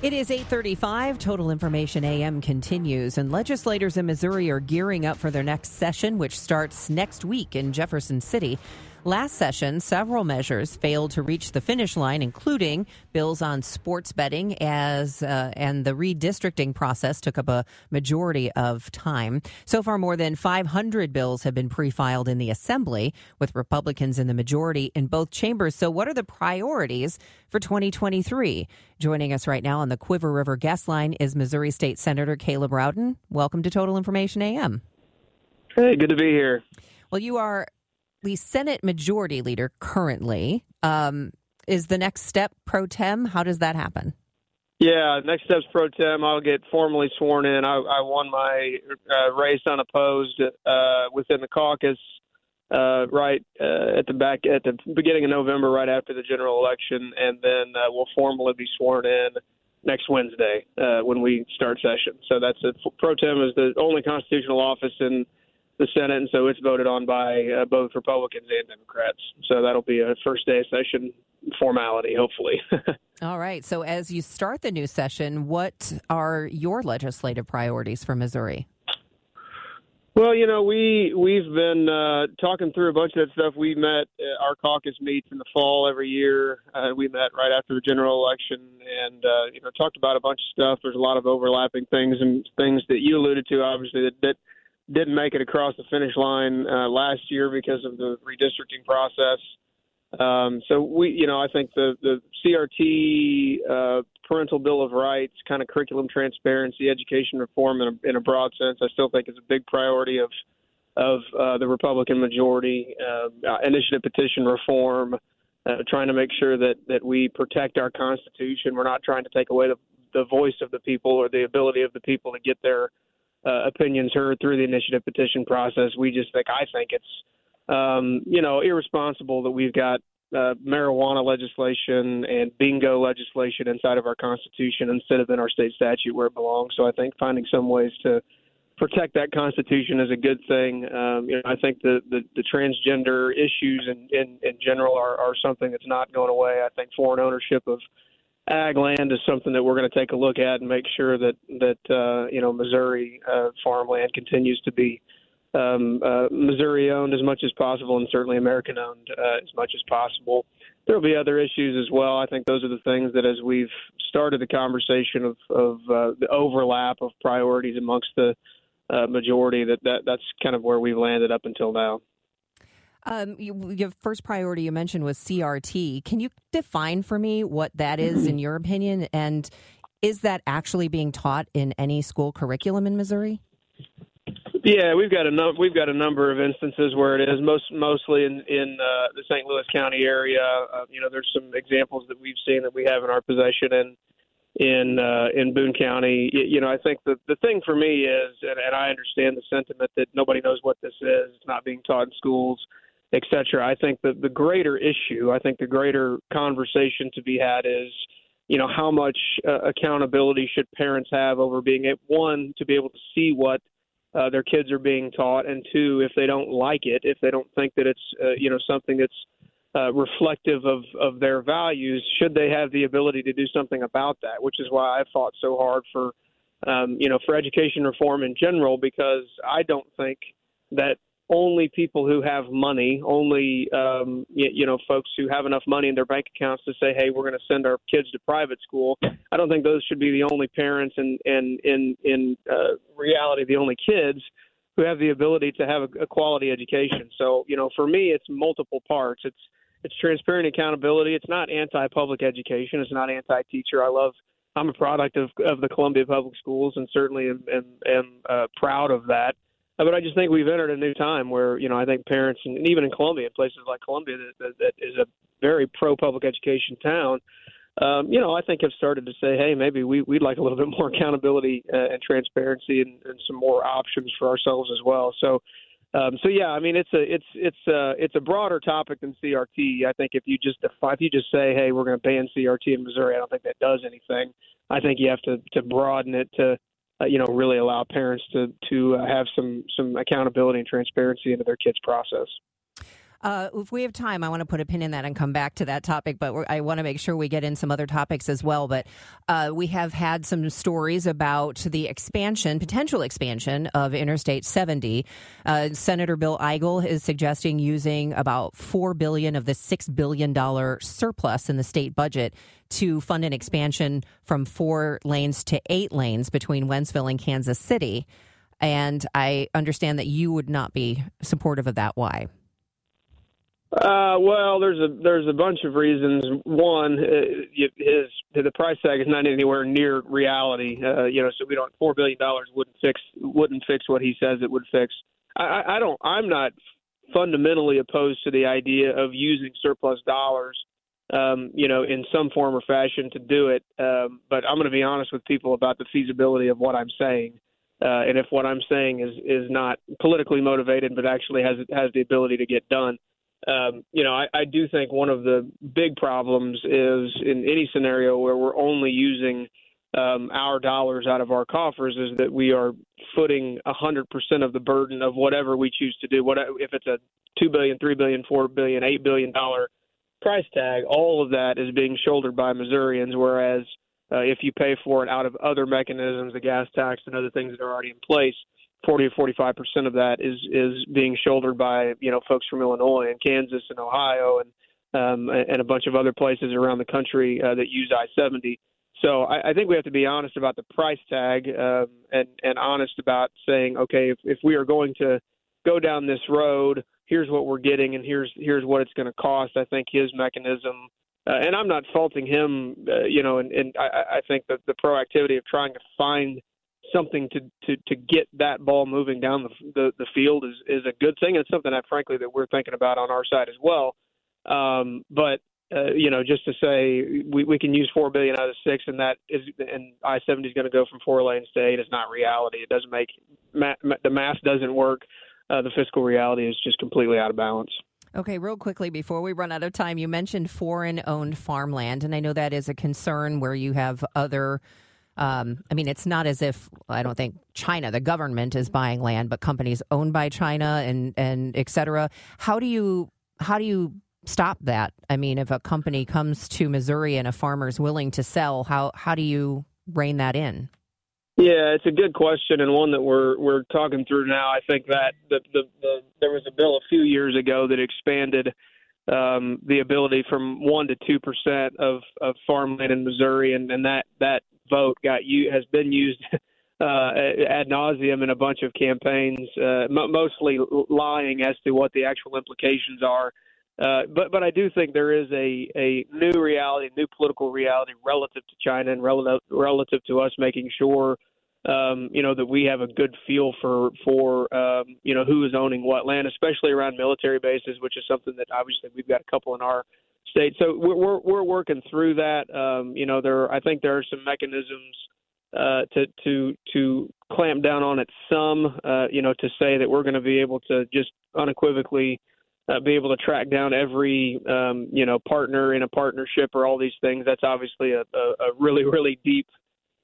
It is 8:35. Total Information AM continues and legislators in Missouri are gearing up for their next session which starts next week in Jefferson City. Last session, several measures failed to reach the finish line, including bills on sports betting, as uh, and the redistricting process took up a majority of time. So far, more than 500 bills have been pre-filed in the Assembly, with Republicans in the majority in both chambers. So, what are the priorities for 2023? Joining us right now on the Quiver River guest line is Missouri State Senator Caleb Rowden. Welcome to Total Information AM. Hey, good to be here. Well, you are the Senate Majority Leader currently. Um, is the next step pro tem? How does that happen? Yeah, next step's pro tem. I'll get formally sworn in. I, I won my uh, race unopposed uh, within the caucus uh, right uh, at the back at the beginning of November, right after the general election, and then uh, we'll formally be sworn in next Wednesday uh, when we start session. So that's it. Pro tem is the only constitutional office in the Senate, and so it's voted on by uh, both Republicans and Democrats. So that'll be a first day session formality, hopefully. All right. So, as you start the new session, what are your legislative priorities for Missouri? Well, you know, we we've been uh, talking through a bunch of that stuff. We met uh, our caucus meets in the fall every year. Uh, we met right after the general election, and uh, you know, talked about a bunch of stuff. There's a lot of overlapping things and things that you alluded to, obviously that, that didn't make it across the finish line uh, last year because of the redistricting process. Um, so we, you know, I think the the CRT, uh, parental bill of rights, kind of curriculum transparency, education reform in a, in a broad sense, I still think is a big priority of of uh, the Republican majority. Uh, initiative petition reform, uh, trying to make sure that that we protect our Constitution. We're not trying to take away the the voice of the people or the ability of the people to get their uh, opinions heard through the initiative petition process. We just think I think it's um, you know irresponsible that we've got uh, marijuana legislation and bingo legislation inside of our Constitution instead of in our state statute where it belongs. So I think finding some ways to protect that Constitution is a good thing. Um, you know, I think the, the, the transgender issues in, in, in general are, are something that's not going away. I think foreign ownership of ag land is something that we're going to take a look at and make sure that that uh, you know Missouri uh, farmland continues to be um, uh, Missouri owned as much as possible and certainly American owned uh, as much as possible. There will be other issues as well. I think those are the things that, as we've started the conversation of, of uh, the overlap of priorities amongst the uh, majority, that, that that's kind of where we've landed up until now. Um, you, your first priority you mentioned was CRT. Can you define for me what that is in your opinion, and is that actually being taught in any school curriculum in Missouri? Yeah, we've got a num- we've got a number of instances where it is most mostly in in uh, the St. Louis County area. Uh, you know, there's some examples that we've seen that we have in our possession and in uh, in Boone County. You, you know, I think the the thing for me is, and, and I understand the sentiment that nobody knows what this is. It's not being taught in schools, et cetera. I think that the greater issue, I think the greater conversation to be had is you know how much uh, accountability should parents have over being able, one to be able to see what uh, their kids are being taught, and two, if they don't like it, if they don't think that it's uh, you know something that's uh, reflective of of their values, should they have the ability to do something about that? Which is why I fought so hard for um, you know for education reform in general, because I don't think that only people who have money, only um, you, you know folks who have enough money in their bank accounts to say, "Hey, we're going to send our kids to private school." I don't think those should be the only parents, and and in in uh, reality, the only kids who have the ability to have a, a quality education. So, you know, for me, it's multiple parts. It's it's transparent accountability. It's not anti-public education. It's not anti-teacher. I love. I'm a product of of the Columbia Public Schools, and certainly am am, am uh, proud of that but I just think we've entered a new time where you know I think parents and, even in Columbia, places like Columbia, that, that, that is a very pro public education town. Um, you know, I think have started to say, hey, maybe we, we'd like a little bit more accountability uh, and transparency and, and some more options for ourselves as well. So, um, so yeah, I mean, it's a it's it's a it's a broader topic than CRT. I think if you just define, if you just say, hey, we're going to ban CRT in Missouri, I don't think that does anything. I think you have to to broaden it to uh, you know really allow parents to to uh, have some some accountability and transparency into their kids' process. Uh, if we have time, I want to put a pin in that and come back to that topic, but I want to make sure we get in some other topics as well. But uh, we have had some stories about the expansion, potential expansion of Interstate 70. Uh, Senator Bill Eigel is suggesting using about 4 billion of the six billion dollar surplus in the state budget to fund an expansion from four lanes to eight lanes between Wentzville and Kansas City. And I understand that you would not be supportive of that. Why? Uh, well, there's a there's a bunch of reasons. One, uh, his the price tag is not anywhere near reality. Uh, you know, so we don't four billion dollars wouldn't fix wouldn't fix what he says it would fix. I, I don't. I'm not fundamentally opposed to the idea of using surplus dollars, um, you know, in some form or fashion to do it. Um, but I'm going to be honest with people about the feasibility of what I'm saying. Uh, and if what I'm saying is is not politically motivated, but actually has has the ability to get done, um, you know, I, I do think one of the big problems is in any scenario where we're only using um, our dollars out of our coffers is that we are footing 100% of the burden of whatever we choose to do. What if it's a two billion, three billion, four billion, eight billion dollar price tag? All of that is being shouldered by Missourians, whereas uh, if you pay for it out of other mechanisms, the gas tax and other things that are already in place, 40 or 45 percent of that is is being shouldered by you know folks from Illinois and Kansas and Ohio and um, and a bunch of other places around the country uh, that use I-70. So I, I think we have to be honest about the price tag um, and and honest about saying okay if if we are going to go down this road here's what we're getting and here's here's what it's going to cost. I think his mechanism. Uh, and I'm not faulting him, uh, you know, and, and I, I think that the proactivity of trying to find something to, to, to get that ball moving down the, the, the field is, is a good thing. It's something that, frankly, that we're thinking about on our side as well. Um, but uh, you know, just to say we, we can use four billion out of six, and that is, and I seventy is going to go from four lanes to eight is not reality. It doesn't make ma- the math doesn't work. Uh, the fiscal reality is just completely out of balance. Okay, real quickly before we run out of time, you mentioned foreign owned farmland, and I know that is a concern where you have other um, I mean, it's not as if I don't think China, the government, is buying land, but companies owned by China and and et cetera. How do you how do you stop that? I mean, if a company comes to Missouri and a farmer is willing to sell, how how do you rein that in? Yeah, it's a good question and one that we're we're talking through now. I think that the the, the there was a bill a few years ago that expanded um, the ability from one to two percent of of farmland in Missouri, and, and that that vote got you has been used uh, ad nauseum in a bunch of campaigns, uh, m- mostly lying as to what the actual implications are. Uh, but but I do think there is a a new reality, new political reality relative to China and relative relative to us making sure um, you know that we have a good feel for for um, you know who is owning what land, especially around military bases, which is something that obviously we've got a couple in our state. So we're we're, we're working through that. Um, you know, there I think there are some mechanisms uh, to to to clamp down on it some. Uh, you know, to say that we're going to be able to just unequivocally. Uh, be able to track down every um, you know partner in a partnership or all these things. That's obviously a, a, a really really deep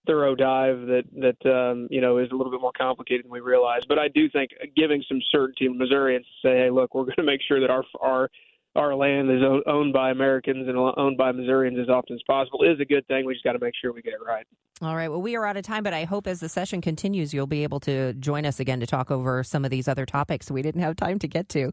thorough dive that that um, you know is a little bit more complicated than we realize. But I do think giving some certainty to Missourians to say, hey, look, we're going to make sure that our our our land is owned by Americans and owned by Missourians as often as possible is a good thing. We just got to make sure we get it right. All right. Well, we are out of time, but I hope as the session continues, you'll be able to join us again to talk over some of these other topics we didn't have time to get to.